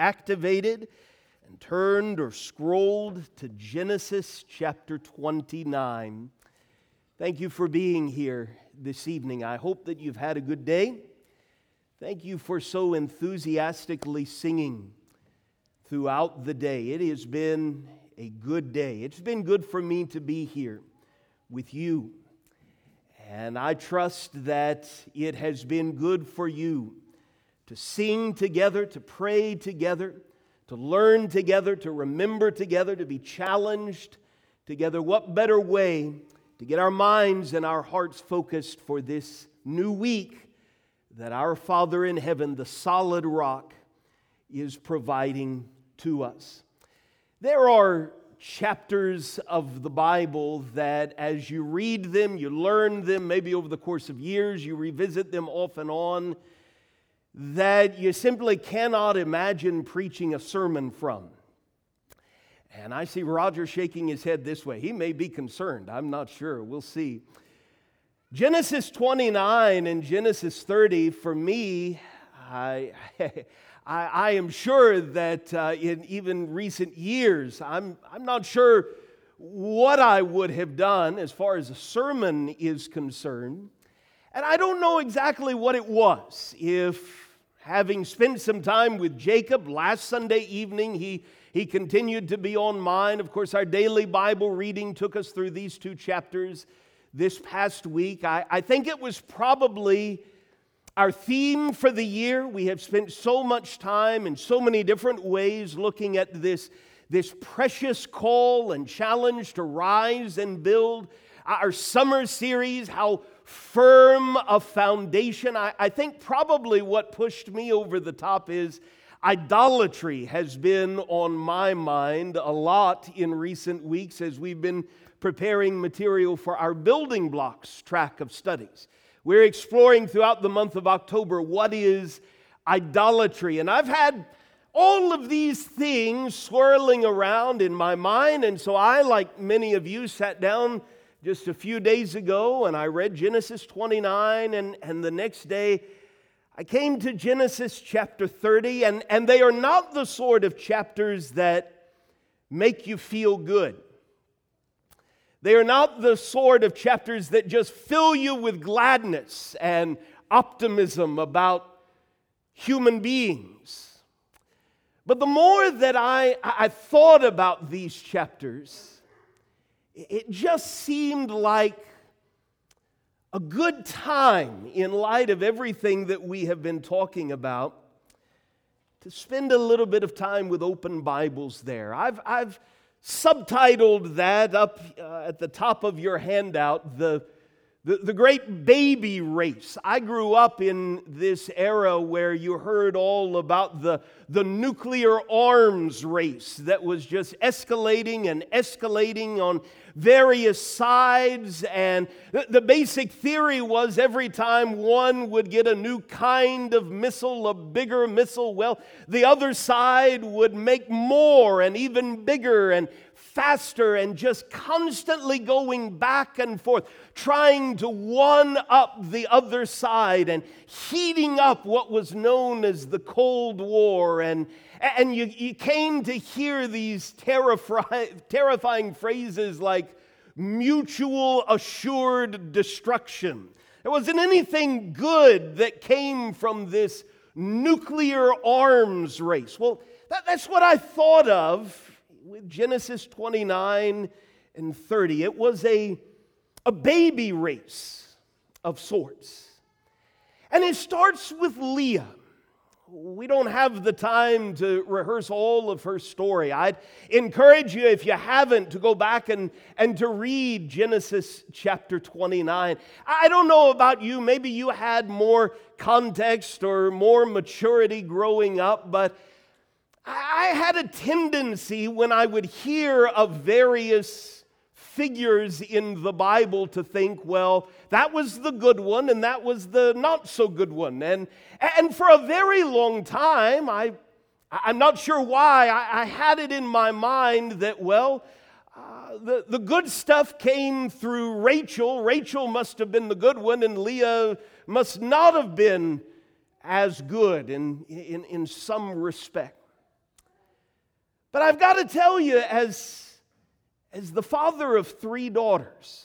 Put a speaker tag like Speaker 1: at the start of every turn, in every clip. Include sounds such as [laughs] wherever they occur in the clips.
Speaker 1: activated and turned or scrolled to Genesis chapter 29. Thank you for being here this evening. I hope that you've had a good day. Thank you for so enthusiastically singing throughout the day. It has been a good day. It's been good for me to be here with you. And I trust that it has been good for you to sing together, to pray together, to learn together, to remember together, to be challenged together. What better way to get our minds and our hearts focused for this new week that our Father in heaven, the solid rock, is providing to us? There are chapters of the Bible that, as you read them, you learn them, maybe over the course of years, you revisit them off and on, that you simply cannot imagine preaching a sermon from. And I see Roger shaking his head this way. He may be concerned. I'm not sure. We'll see. Genesis 29 and Genesis 30, for me, I, [laughs] I, I am sure that uh, in even recent years, I'm, I'm not sure what I would have done as far as a sermon is concerned. And I don't know exactly what it was. If having spent some time with Jacob last Sunday evening, he he continued to be on mine. Of course, our daily Bible reading took us through these two chapters this past week. I, I think it was probably our theme for the year. We have spent so much time in so many different ways looking at this, this precious call and challenge to rise and build. Our summer series, how firm a foundation. I, I think probably what pushed me over the top is Idolatry has been on my mind a lot in recent weeks as we've been preparing material for our building blocks track of studies. We're exploring throughout the month of October what is idolatry. And I've had all of these things swirling around in my mind. And so I, like many of you, sat down just a few days ago and I read Genesis 29. And, and the next day, I came to Genesis chapter 30, and, and they are not the sort of chapters that make you feel good. They are not the sort of chapters that just fill you with gladness and optimism about human beings. But the more that I, I thought about these chapters, it just seemed like a good time in light of everything that we have been talking about to spend a little bit of time with open Bibles there. I've, I've subtitled that up uh, at the top of your handout, the the, the great baby race. I grew up in this era where you heard all about the, the nuclear arms race that was just escalating and escalating on various sides. And the, the basic theory was every time one would get a new kind of missile, a bigger missile, well, the other side would make more and even bigger and faster and just constantly going back and forth, trying to one up the other side and heating up what was known as the Cold War. And, and you, you came to hear these terrifying, terrifying phrases like mutual assured destruction. There wasn't anything good that came from this nuclear arms race. Well, that, that's what I thought of with Genesis 29 and 30. It was a, a baby race of sorts. And it starts with Leah. We don't have the time to rehearse all of her story. I'd encourage you, if you haven't, to go back and, and to read Genesis chapter 29. I don't know about you, maybe you had more context or more maturity growing up, but I had a tendency when I would hear of various figures in the Bible to think, well, that was the good one and that was the not so good one. And, and for a very long time, I, I'm not sure why, I, I had it in my mind that, well, uh, the, the good stuff came through Rachel. Rachel must have been the good one, and Leah must not have been as good in, in, in some respect. But I've got to tell you, as, as the father of three daughters,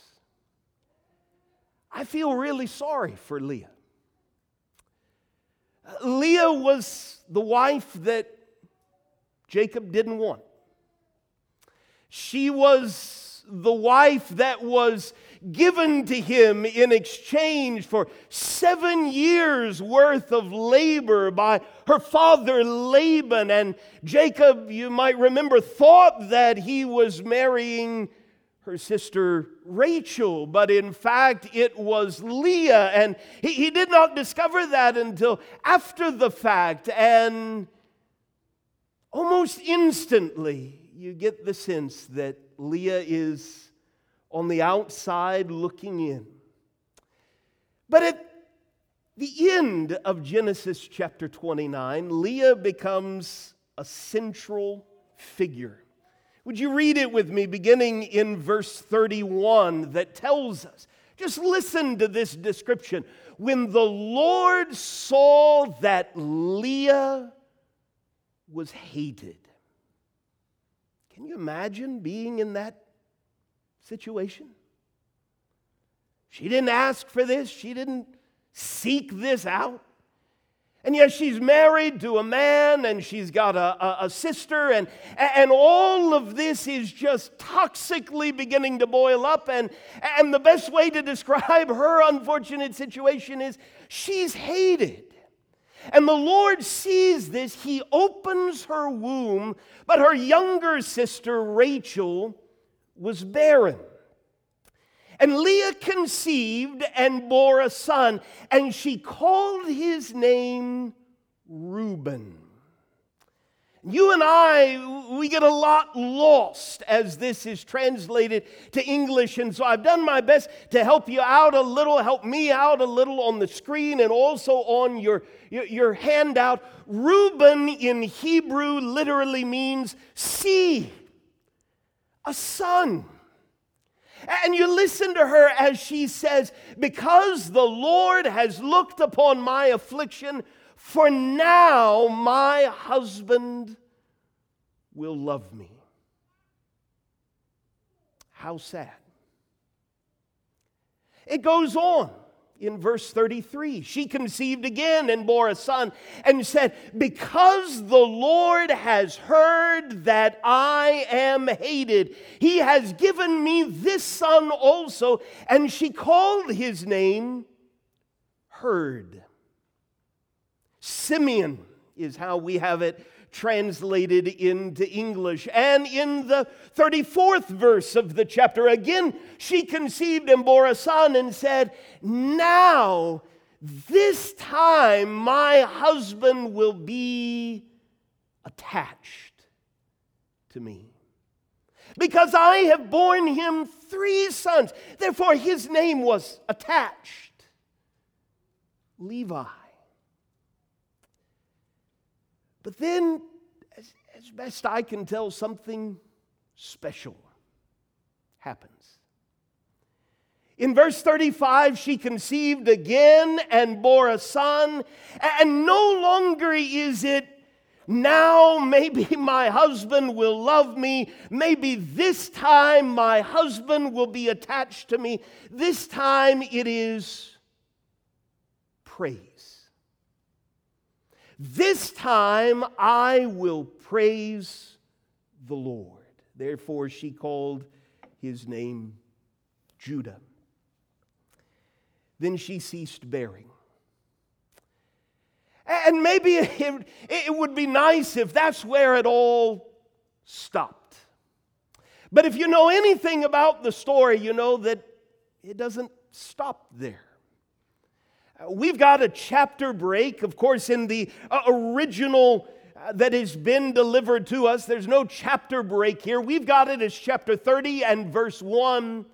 Speaker 1: I feel really sorry for Leah. Leah was the wife that Jacob didn't want. She was the wife that was given to him in exchange for seven years worth of labor by her father Laban. And Jacob, you might remember, thought that he was marrying her sister Rachel, but in fact it was Leah. And he, he did not discover that until after the fact. And almost instantly, you get the sense that Leah is on the outside looking in. But at the end of Genesis chapter 29, Leah becomes a central figure. Would you read it with me, beginning in verse 31, that tells us? Just listen to this description. When the Lord saw that Leah was hated, can you imagine being in that situation? She didn't ask for this, she didn't seek this out. And yet she's married to a man and she's got a, a, a, sister, and, and all of this is just toxically beginning to boil up. And, and the best way to describe her unfortunate situation is she's hated. And the Lord sees this. He opens her womb, but her younger sister, Rachel, was barren. And Leah conceived and bore a son, and she called his name Reuben. You and I, we get a lot lost as this is translated to English. And so I've done my best to help you out a little, help me out a little on the screen and also on your, your, handout. Reuben in Hebrew literally means see, a son. And you listen to her as she says, Because the Lord has looked upon my affliction, for now my husband will love me. How sad. It goes on in verse 33. She conceived again and bore a son and said, Because the Lord has heard that I am hated, he has given me this son also. And she called his name Heard. Simeon is how we have it translated into English. And in the 34th verse of the chapter, again, she conceived and bore a son and said, Now, this time my husband will be attached to me. Because I have borne him three sons. Therefore, his name was attached Levi. But then, as, as best I can tell, something special happens. In verse 35, she conceived again and bore a son, and no longer is it now maybe my husband will love me. Maybe this time my husband will be attached to me. This time it is praise. This time I will praise the Lord. Therefore, she called his name Judah. Then she ceased bearing. And maybe it, it, would be nice if that's where it all stopped. But if you know anything about the story, you know that it doesn't stop there. We've got a chapter break, of course, in the uh, original uh, that has been delivered to us. There's no chapter break here. We've got it as chapter 30 and verse 1.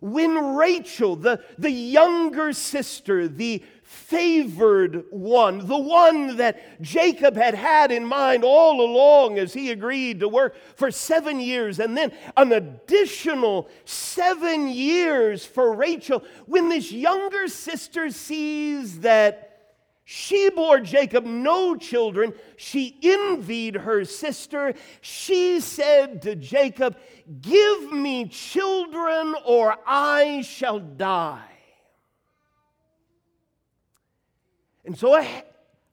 Speaker 1: When Rachel, the, the younger sister, the favored one, the one that Jacob had had in mind all along as he agreed to work for seven years, and then an additional seven years for Rachel. When this younger sister sees that She bore Jacob no children. She envied her sister. She said to Jacob, Give me children, or I shall die. And so a,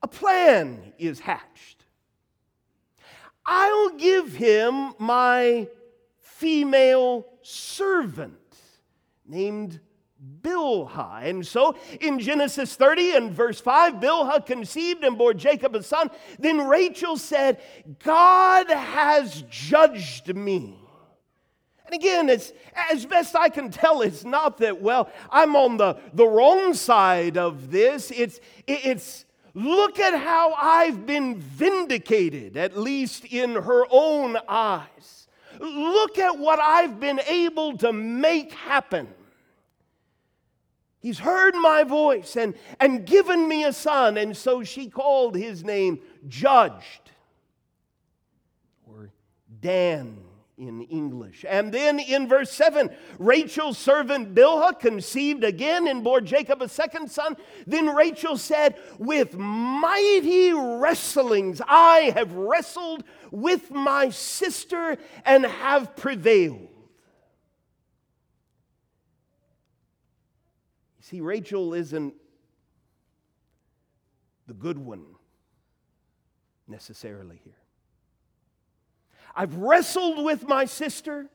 Speaker 1: a plan is hatched. I'll give him my female servant named Bilhah. And so in Genesis 30 and verse 5, Bilhah conceived and bore Jacob a son. Then Rachel said, God has judged me. And again, it's, as best I can tell, it's not that, well, I'm on the, the wrong side of this. It's, it's look at how I've been vindicated, at least in her own eyes. Look at what I've been able to make happen. He's heard my voice and, and given me a son. And so she called his name Judged or Dan in English. And then in verse 7, Rachel's servant Bilhah conceived again and bore Jacob a second son. Then Rachel said, With mighty wrestlings I have wrestled with my sister and have prevailed. You see, Rachel isn't the good one necessarily here. I've wrestled with my sister.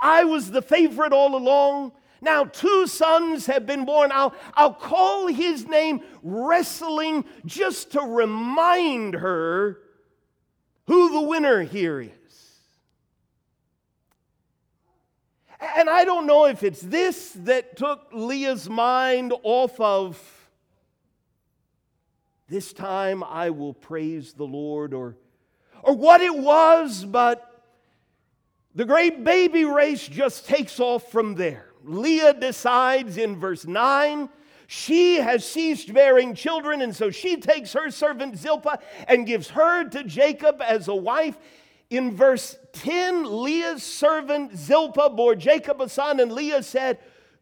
Speaker 1: I was the favorite all along. Now, two sons have been born. I'll, I'll call his name Wrestling just to remind her who the winner here is. And I don't know if it's this that took Leah's mind off of this time I will praise the Lord or, or what it was, but the great baby race just takes off from there. Leah decides in verse 9 she has ceased bearing children, and so she takes her servant Zilpah and gives her to Jacob as a wife. In verse 10, Leah's servant Zilpah bore Jacob a son, and Leah said,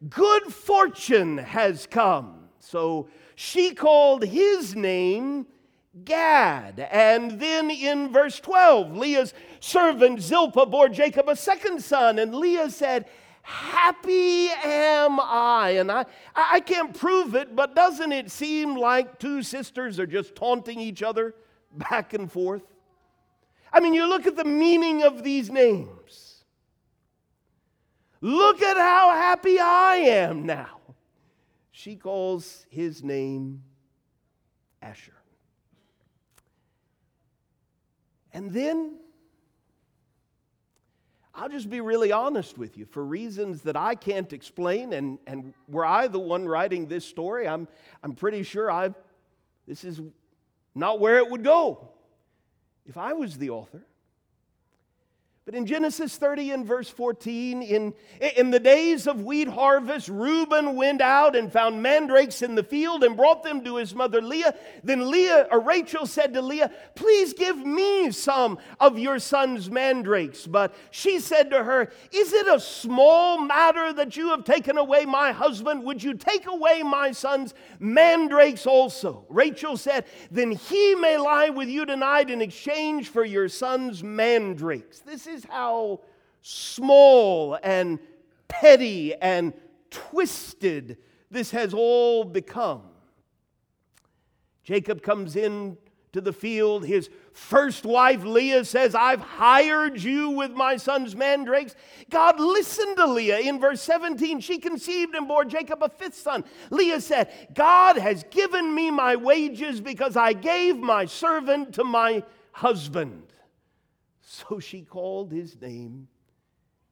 Speaker 1: Good fortune has come. So she called his name Gad. And then in verse 12, Leah's servant Zilpah bore Jacob a second son, and Leah said, Happy am I. And I, I can't prove it, but doesn't it seem like two sisters are just taunting each other back and forth? I mean, you look at the meaning of these names. Look at how happy I am now. She calls his name Asher. And then, I'll just be really honest with you. For reasons that I can't explain, and, and were I the one writing this story, I'm, I'm pretty sure I this is not where it would go if I was the author. But in Genesis 30 and verse 14, in, in the days of wheat harvest, Reuben went out and found mandrakes in the field and brought them to his mother Leah. Then Leah or Rachel said to Leah, Please give me some of your son's mandrakes. But she said to her, Is it a small matter that you have taken away my husband? Would you take away my son's mandrakes also? Rachel said, Then he may lie with you tonight in exchange for your son's mandrakes. This is is how small and petty and twisted this has all become. Jacob comes in to the field. His first wife, Leah, says, I've hired you with my son's mandrakes. God listened to Leah. In verse 17, she conceived and bore Jacob a fifth son. Leah said, God has given me my wages because I gave my servant to my husband. So she called his name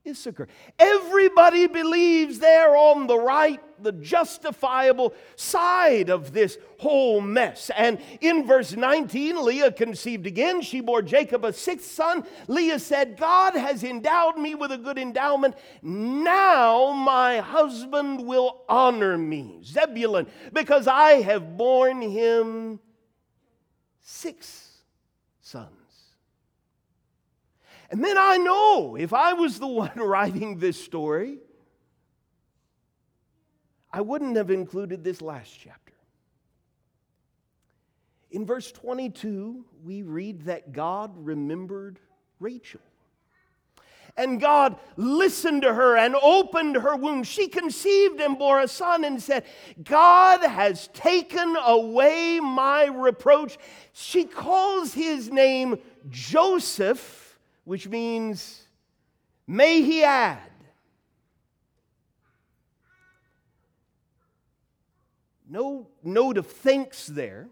Speaker 1: Issachar. Everybody believes they're on the right, the justifiable side of this whole mess. And in verse 19, Leah conceived again. She bore Jacob a sixth son. Leah said, God has endowed me with a good endowment. Now my husband will honor me, Zebulun, because I have borne him six sons. And then I know if I was the [laughs] one writing this story, I wouldn't have included this last chapter. In verse 22, we read that God remembered Rachel. And God listened to her and opened her womb. She conceived and bore a son and said, God has taken away my reproach. She calls his name Joseph, which means, may he add. No note of thanks there.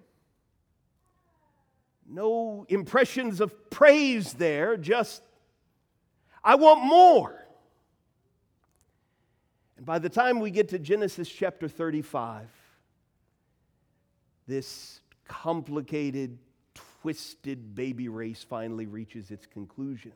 Speaker 1: No impressions of praise there, just I want more. And by the time we get to Genesis chapter 35, this complicated, twisted baby race finally reaches its conclusion.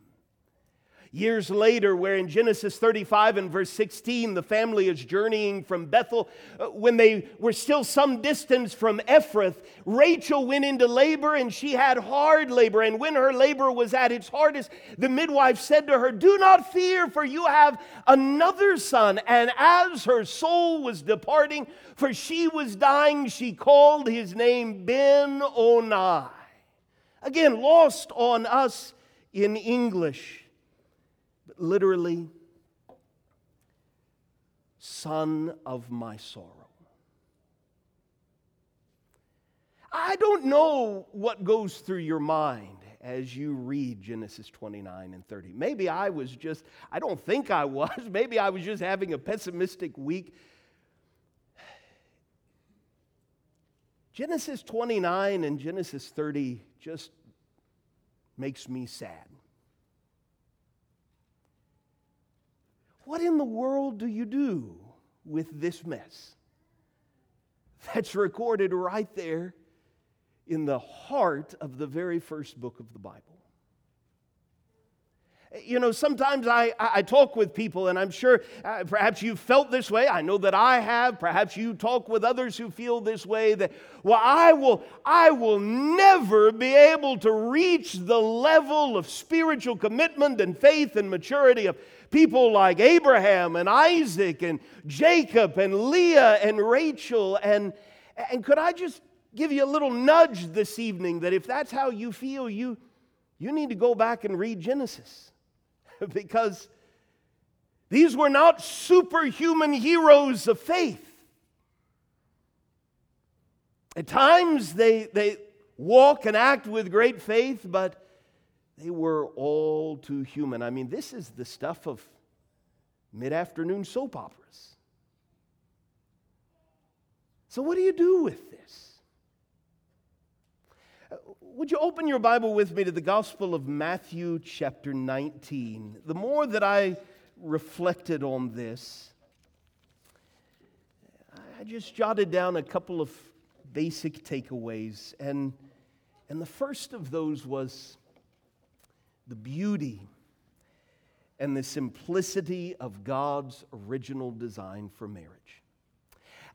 Speaker 1: Years later, where in Genesis 35 and verse 16, the family is journeying from Bethel, uh, when they were still some distance from Ephrath, Rachel went into labor and she had hard labor. And when her labor was at its hardest, the midwife said to her, Do not fear, for you have another son. And as her soul was departing, for she was dying, she called his name Ben Oni. Again, lost on us in English but literally, son of my sorrow. I don't know what goes through your mind as you read Genesis 29 and 30. Maybe I was just, I don't think I was, [laughs] maybe I was just having a pessimistic week. Genesis 29 and Genesis 30 just makes me sad. What in the world do you do with this mess? That's recorded right there in the heart of the very first book of the Bible. You know, sometimes I, I talk with people, and I'm sure uh, perhaps you've felt this way. I know that I have. Perhaps you talk with others who feel this way that, well, I will, I will never be able to reach the level of spiritual commitment and faith and maturity of people like Abraham and Isaac and Jacob and Leah and Rachel. And, and could I just give you a little nudge this evening that if that's how you feel, you, you need to go back and read Genesis. [laughs] because these were not superhuman heroes of faith. At times they, they walk and act with great faith, but they were all too human. I mean, this is the stuff of mid afternoon soap operas. So, what do you do with this? Would you open your Bible with me to the Gospel of Matthew, chapter 19? The more that I reflected on this, I just jotted down a couple of basic takeaways. And, and the first of those was the beauty and the simplicity of God's original design for marriage.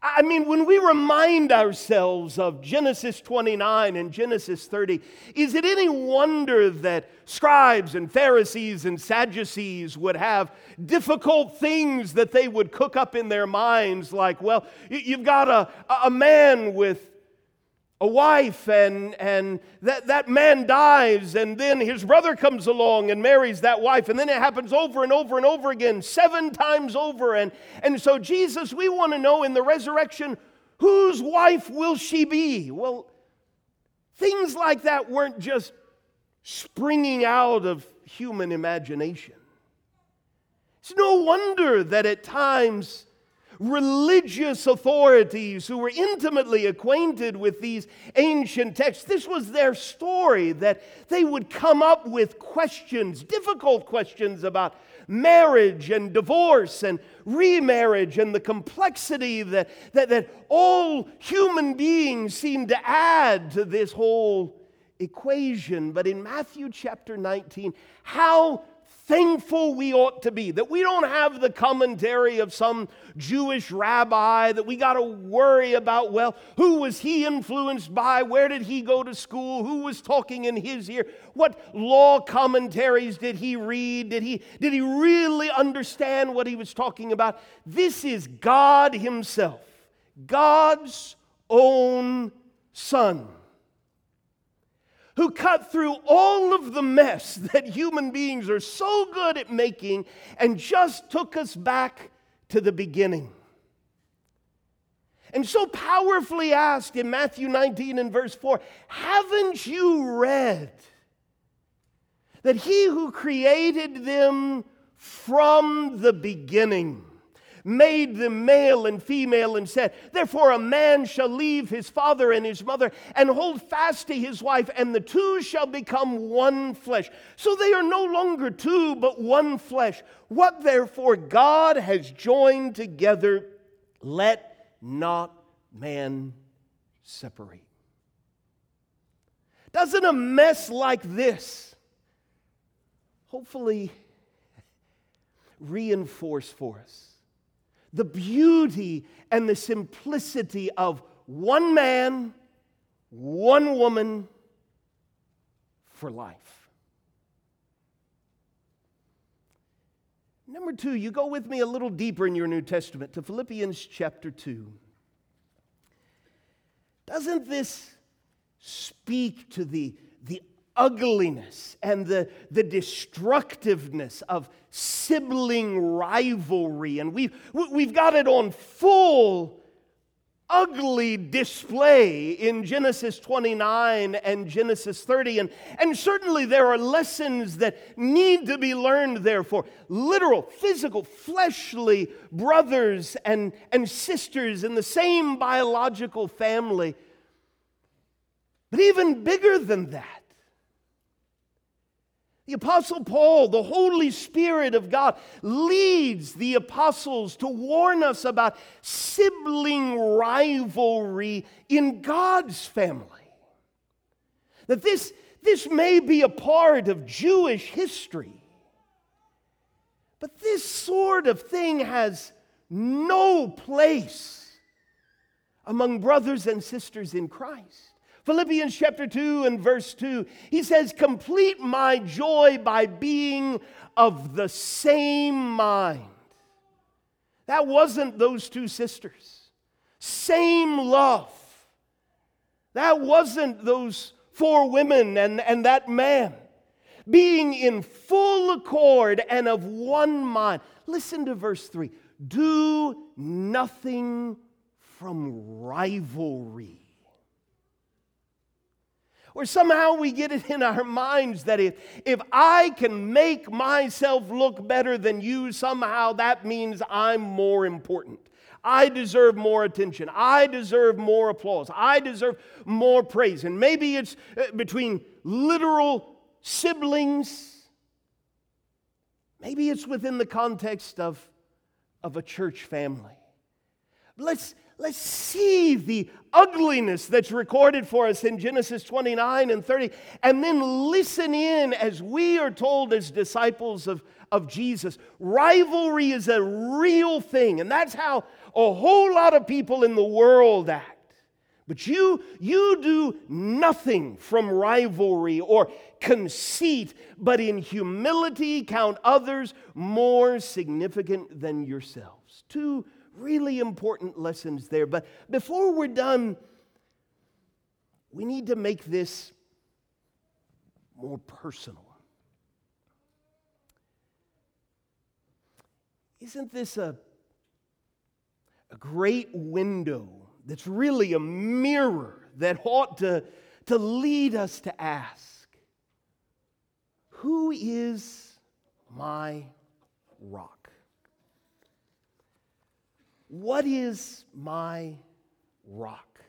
Speaker 1: I mean, when we remind ourselves of Genesis 29 and Genesis 30, is it any wonder that scribes and Pharisees and Sadducees would have difficult things that they would cook up in their minds, like, well, you've got a, a man with a wife and, and that, that man dies and then his brother comes along and marries that wife. And then it happens over and over and over again seven times over. And, and so jesus we want to know in the resurrection whose wife will she be? Well things like that weren't just springing out of human imagination. It's no wonder that at times religious authorities who were intimately acquainted with these ancient texts. This was their story that they would come up with questions, difficult questions about marriage and divorce and remarriage and the complexity that, that, that all human beings seem to add to this whole equation. But in Matthew chapter 19, how thankful we ought to be that we don't have the commentary of some Jewish rabbi that we got to worry about, well, who was he influenced by? Where did he go to school? Who was talking in his ear? What law commentaries did he read? Did he, did he really understand what he was talking about? This is God Himself, God's own Son. Who cut through all of the mess [laughs] that human beings are so good at making and just took us back to the beginning. And so powerfully asked in Matthew 19 and verse 4 Haven't you read that he who created them from the beginning made them male and female, and said, Therefore a man shall leave his father and his mother and hold fast to his wife, and the two shall become one flesh. So they are no longer two, but one flesh. What therefore God has joined together, let not man separate. Doesn't a mess like this hopefully reinforce for us the beauty and the simplicity of one man, one woman for life. Number two, you go with me a little deeper in your New Testament to Philippians chapter 2. Doesn't this speak to the, ugliness and the, the destructiveness of sibling rivalry. And we've, we've got it on full, ugly display in Genesis 29 and Genesis 30. And, and certainly there are lessons that need to be learned there for literal, physical, fleshly brothers and, and sisters in the same biological family. But even bigger than that, the Apostle Paul, the Holy Spirit of God, leads the apostles to warn us about sibling rivalry in God's family. That this, this may be a part of Jewish history, but this sort of thing has no place among brothers and sisters in Christ. Philippians chapter 2 and verse 2, he says, Complete my joy by being of the same mind. That wasn't those two sisters. Same love. That wasn't those four women and, and that man. Being in full accord and of one mind. Listen to verse 3 Do nothing from rivalry or somehow we get it in our minds that if, if I can make myself look better than you, somehow that means I'm more important. I deserve more attention. I deserve more applause. I deserve more praise. And maybe it's uh, between literal siblings. Maybe it's within the context of, of a church family. Let's, let's see the ugliness that's recorded for us in Genesis 29 and 30, and then listen in as we are told as disciples of, of Jesus. Rivalry is a real thing, and that's how a whole lot of people in the world act. But you, you do nothing from rivalry or conceit, but in humility count others more significant than yourselves. Two really important lessons there. But before we're done, we need to make this more personal. Isn't this a, a great window that's really a mirror that ought to, to lead us to ask, Who is my rock? What is my rock?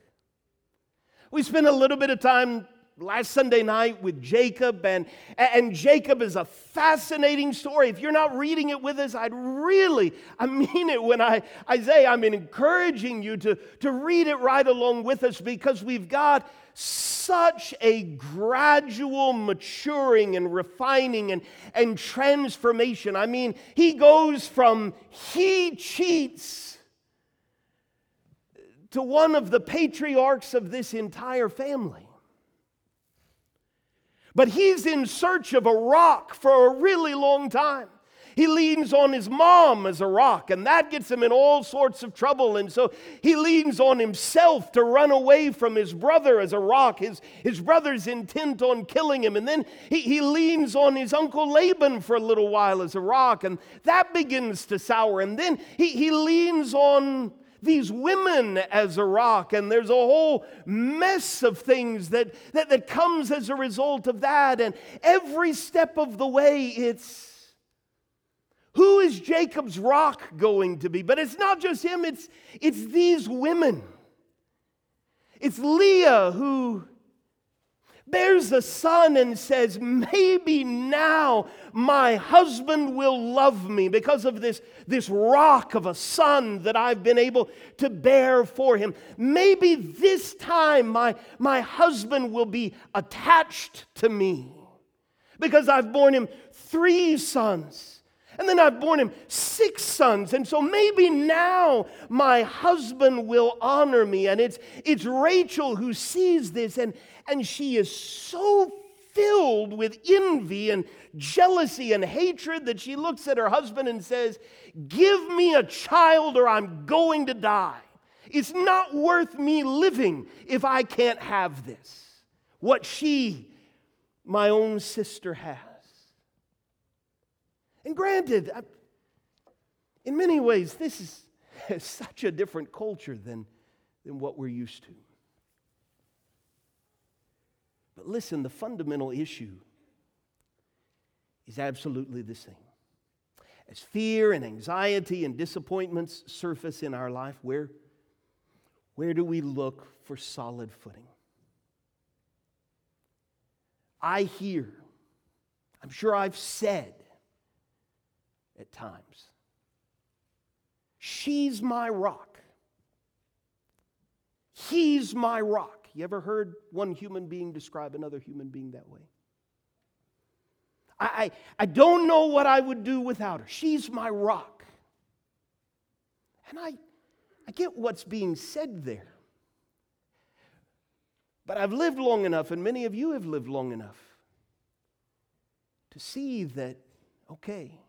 Speaker 1: We spent a little bit of time last Sunday night with Jacob, and, and Jacob is a fascinating story. If you're not reading it with us, I'd really, I mean it when I, I say I'm encouraging you to, to read it right along with us because we've got such a gradual maturing and refining and, and transformation. I mean, he goes from he cheats to one of the patriarchs of this entire family. But he's in search of a rock for a really long time. he leans on his mom as a rock, and that gets him in all sorts of trouble. And so he leans on himself to run away from his brother as a rock. His, his brother's intent on killing him. And then he, he leans on his uncle Laban for a little while as a rock, and that begins to sour. And then he, he leans on these women as a rock, and there's a whole mess of things that, that, that comes as a result of that. And every step of the way, it's who is Jacob's rock going to be? But it's not just him, it's, it's these women. It's Leah who bears a son and says, Maybe now my husband will love me because of this, this rock of a son that I've been able to bear for him. Maybe this time my, my husband will be attached to me because I've borne him three sons. And then I've borne him six sons. And so maybe now my husband will honor me. And it's, it's Rachel who sees this, and, and she is so filled with envy and jealousy and hatred that she looks at her husband and says, Give me a child or I'm going to die. It's not worth me living if I can't have this. What she, my own sister, has. And granted, in many ways, this is [laughs] such a different culture than, than what we're used to. But listen, the fundamental issue is absolutely the same. As fear and anxiety and disappointments surface in our life, where, where do we look for solid footing? I hear, I'm sure I've said, at times. She's my rock. He's my rock. You ever heard one human being describe another human being that way? I, I, don't know what I would do without her. She's my rock. And I, I get what's being said there. But I've lived long enough, and many of you have lived long enough to see that, okay,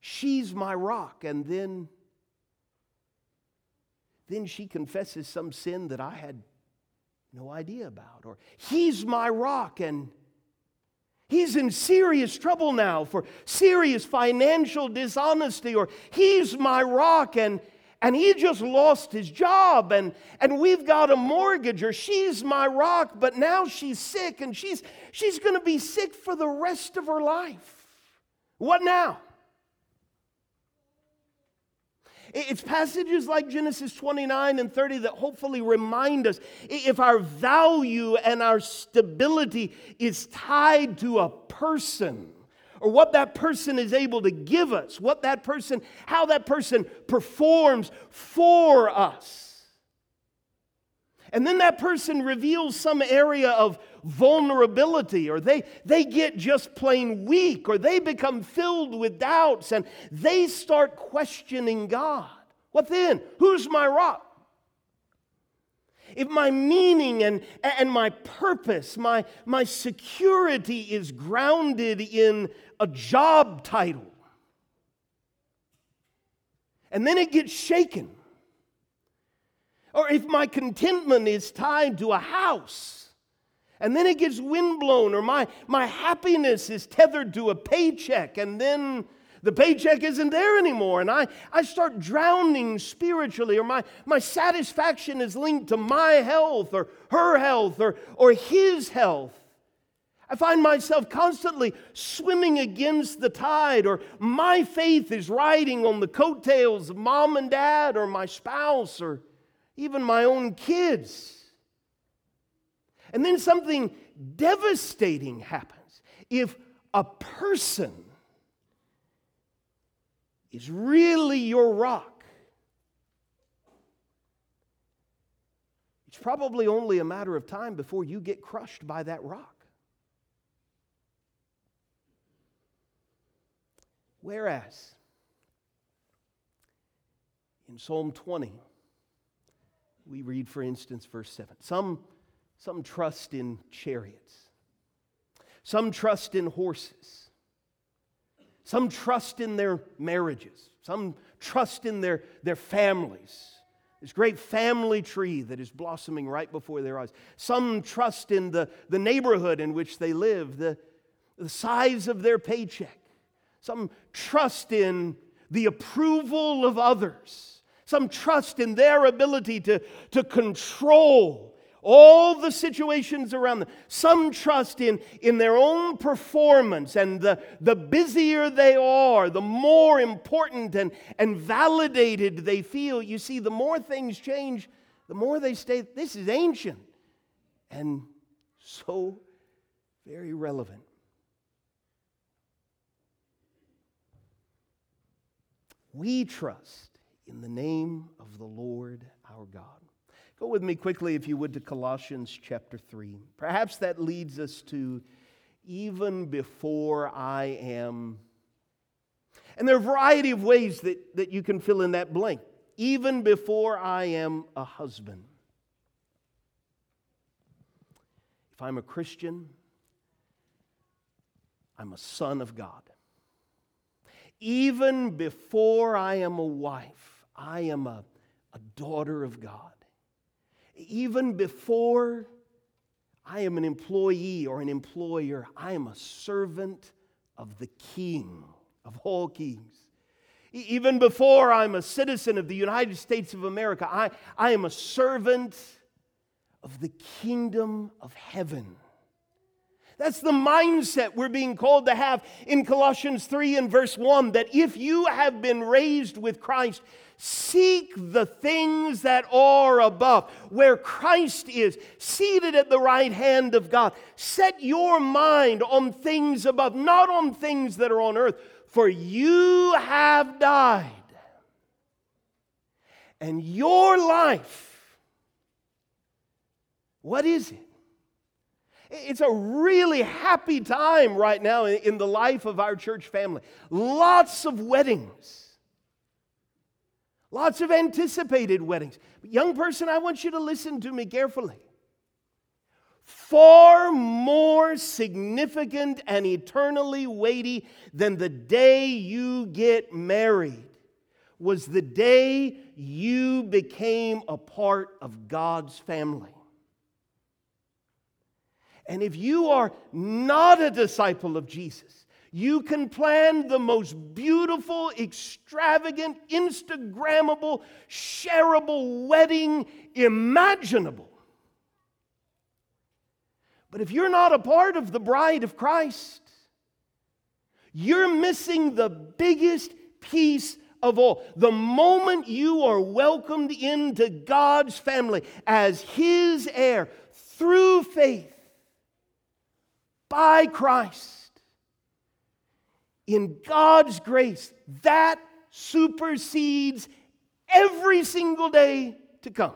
Speaker 1: She's my rock. And then, then she confesses some sin that I had no idea about. Or he's my rock and he's in serious trouble now for serious financial dishonesty. Or he's my rock and and he just lost his job and, and we've got a mortgage or she's my rock but now she's sick and she's she's going to be sick for the rest of her life what now it's passages like Genesis 29 and 30 that hopefully remind us if our value and our stability is tied to a person or what that person is able to give us, what that person, how that person performs for us. And then that person reveals some area of vulnerability, or they, they get just plain weak, or they become filled with doubts, and they start questioning God. What then? Who's my rock? If my meaning and, and my purpose, my, my security is grounded in a job title, and then it gets shaken, or if my contentment is tied to a house, and then it gets windblown, or my, my happiness is tethered to a paycheck, and then the paycheck isn't there anymore, and I, I start drowning spiritually, or my, my satisfaction is linked to my health, or her health, or, or his health. I find myself constantly swimming against the tide, or my faith is riding on the coattails of mom and dad, or my spouse, or even my own kids. And then something devastating happens. If a person is really your rock, it's probably only a matter of time before you get crushed by that rock. Whereas, in Psalm 20, we read, for instance, verse 7 Some some trust in chariots, some trust in horses, Some trust in their marriages, some trust in their, their families. This great family tree that is blossoming right before their eyes. Some trust in the, the neighborhood in which they live, the, the size of their paycheck. Some trust in the approval of others. Some trust in their ability to, to control all the situations around them. Some trust in, in their own performance, and the, the busier they are, the more important and, and validated they feel. You see, the more things change, the more they stay. This is ancient and so very relevant. We trust in the name of the Lord our God. Go with me quickly, if you would, to Colossians chapter 3. Perhaps that leads us to even before I am. And there are a variety of ways that, that you can fill in that blank. Even before I am a husband. If I'm a Christian, I'm a son of God. Even before I am a wife, I am a, a daughter of God even before I am an employee or an employer, I am a servant of the King of all kings. Even before I'm a citizen of the United States of America, I, I am a servant of the kingdom of heaven. That's the mindset we're being called to have in Colossians 3 and verse 1 that if you have been raised with Christ, Seek the things that are above, where Christ is, seated at the right hand of God. Set your mind on things above, not on things that are on earth, for you have died. And your life, what is it? It's a really happy time right now in the life of our church family. Lots of weddings Lots of anticipated weddings. But young person, I want you to listen to me carefully. Far more significant and eternally weighty than the day you get married was the day you became a part of God's family. And if you are not a disciple of Jesus, you can plan the most beautiful, extravagant, Instagrammable, shareable wedding imaginable. But if you're not a part of the bride of Christ, you're missing the biggest piece of all. The moment you are welcomed into God's family as His heir through faith by Christ in God's grace, that supersedes every single day to come.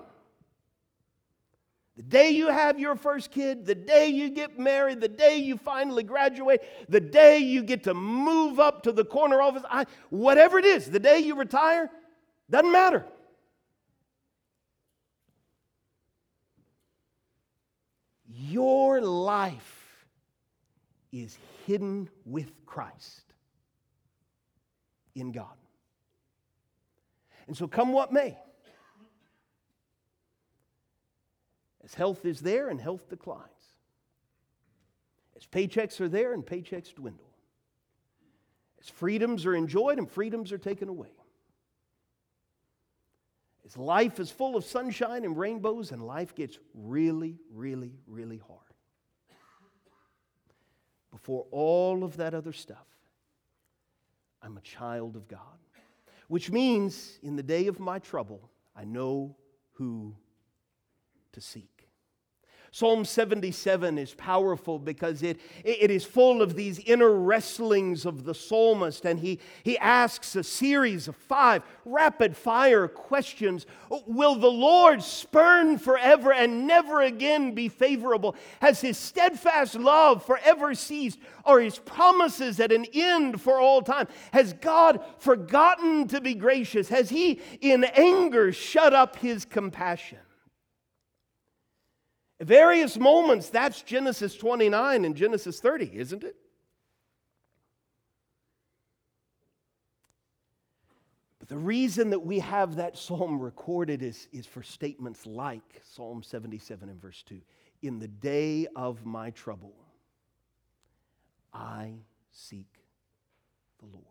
Speaker 1: The day you have your first kid, the day you get married, the day you finally graduate, the day you get to move up to the corner office, I, whatever it is, the day you retire, doesn't matter. Your life is hidden with Christ in God. And so, come what may, as health is there and health declines, as paychecks are there and paychecks dwindle, as freedoms are enjoyed and freedoms are taken away, as life is full of sunshine and rainbows and life gets really, really, really hard. Before all of that other stuff, I'm a child of God. Which means in the day of my trouble, I know who to seek. Psalm 77 is powerful because it, it is full of these inner wrestlings of the psalmist, and he, he asks a series of five rapid fire questions Will the Lord spurn forever and never again be favorable? Has his steadfast love forever ceased? Are his promises at an end for all time? Has God forgotten to be gracious? Has he in anger shut up his compassion? Various moments, that's Genesis 29 and Genesis 30, isn't it? But the reason that we have that psalm recorded is, is for statements like Psalm 77 and verse 2 In the day of my trouble, I seek the Lord.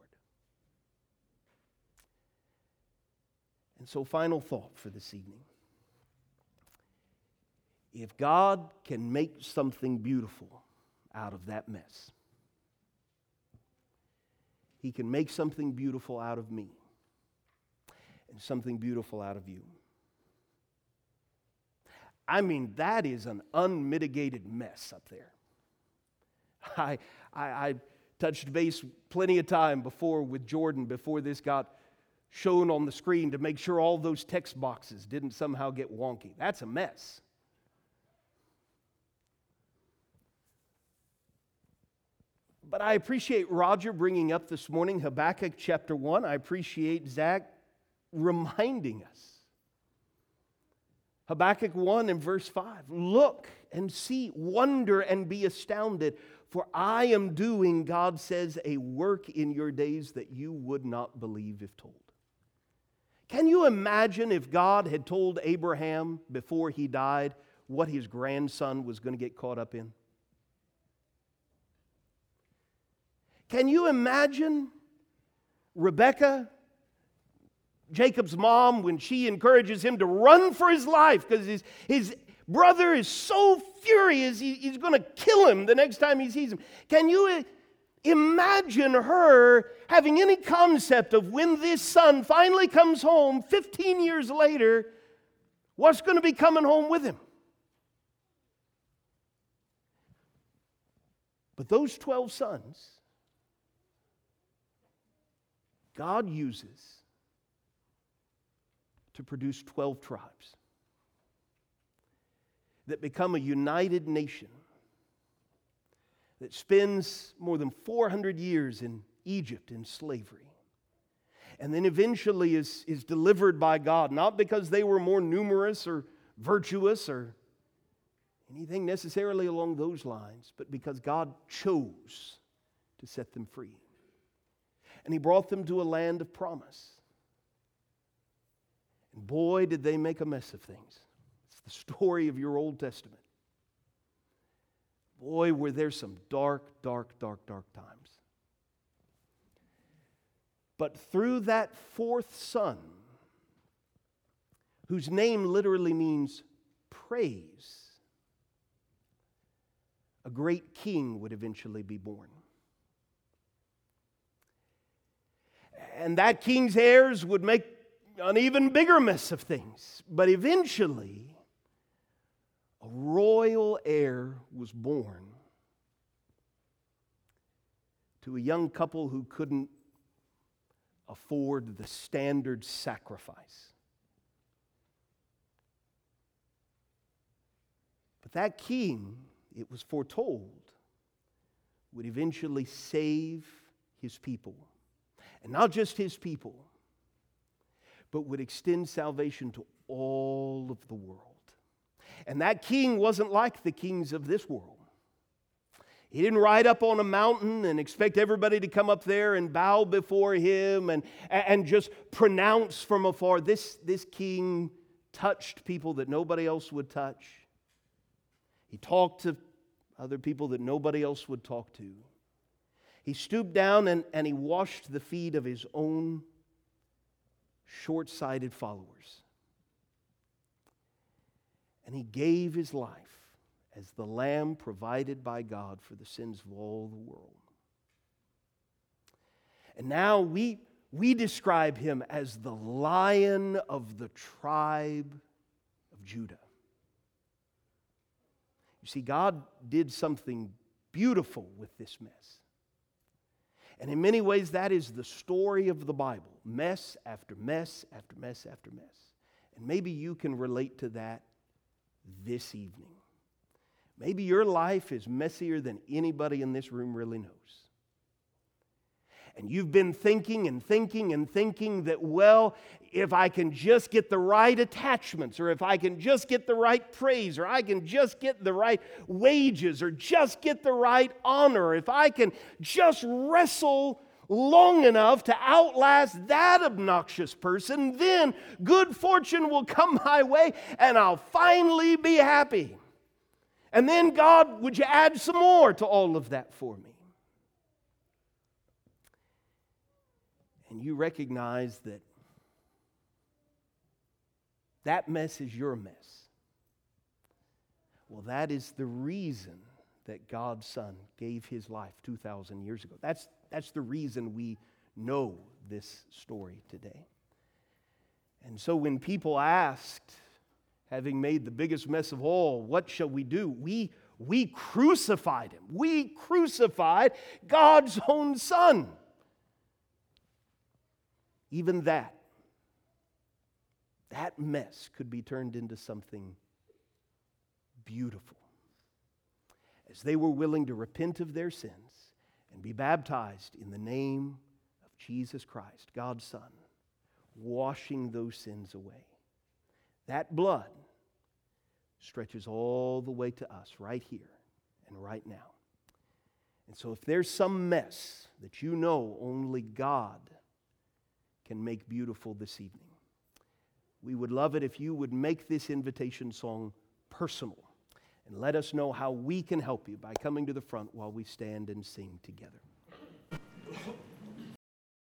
Speaker 1: And so, final thought for this evening. If God can make something beautiful out of that mess, He can make something beautiful out of me and something beautiful out of you. I mean, that is an unmitigated mess up there. [laughs] I, I, I touched base plenty of time before with Jordan before this got shown on the screen to make sure all those text boxes didn't somehow get wonky. That's a mess. But I appreciate Roger bringing up this morning Habakkuk chapter 1. I appreciate Zach reminding us. Habakkuk 1 and verse 5 Look and see, wonder and be astounded, for I am doing, God says, a work in your days that you would not believe if told. Can you imagine if God had told Abraham before he died what his grandson was going to get caught up in? Can you imagine Rebecca Jacob's mom when she encourages him to run for his life because his, his brother is so furious he, he's going to kill him the next time he sees him. Can you imagine her having any concept of when this son finally comes home 15 years later, what's going to be coming home with him? But those 12 sons, God uses to produce 12 tribes that become a united nation that spends more than 400 years in Egypt in slavery and then eventually is, is delivered by God, not because they were more numerous or virtuous or anything necessarily along those lines, but because God chose to set them free. And He brought them to a land of promise. And boy, did they make a mess of things. It's the story of your Old Testament. Boy, were there some dark, dark, dark, dark times. But through that fourth son, whose name literally means praise, a great king would eventually be born. And that king's heirs would make an even bigger mess of things. But eventually, a royal heir was born to a young couple who couldn't afford the standard sacrifice. But that king, it was foretold, would eventually save his people. And not just his people, but would extend salvation to all of the world. And that king wasn't like the kings of this world. He didn't ride up on a mountain and expect everybody to come up there and bow before him and, and just pronounce from afar. This, this king touched people that nobody else would touch. He talked to other people that nobody else would talk to. He stooped down and, and he washed the feet of his own short sighted followers. And he gave his life as the lamb provided by God for the sins of all the world. And now we, we describe him as the lion of the tribe of Judah. You see, God did something beautiful with this mess. And in many ways, that is the story of the Bible mess after mess after mess after mess. And maybe you can relate to that this evening. Maybe your life is messier than anybody in this room really knows. And you've been thinking and thinking and thinking that, well, if I can just get the right attachments, or if I can just get the right praise, or I can just get the right wages, or just get the right honor, if I can just wrestle long enough to outlast that obnoxious person, then good fortune will come my way and I'll finally be happy. And then, God, would you add some more to all of that for me? And you recognize that that mess is your mess. Well, that is the reason that God's Son gave his life 2,000 years ago. That's, that's the reason we know this story today. And so when people asked, having made the biggest mess of all, what shall we do? We, we crucified him. We crucified God's own Son. Even that, that mess could be turned into something beautiful as they were willing to repent of their sins and be baptized in the name of Jesus Christ, God's Son, washing those sins away. That blood stretches all the way to us right here and right now. And so, if there's some mess that you know only God can make beautiful this evening, we would love it if you would make this invitation song personal and let us know how we can help you by coming to the front while we stand and sing together.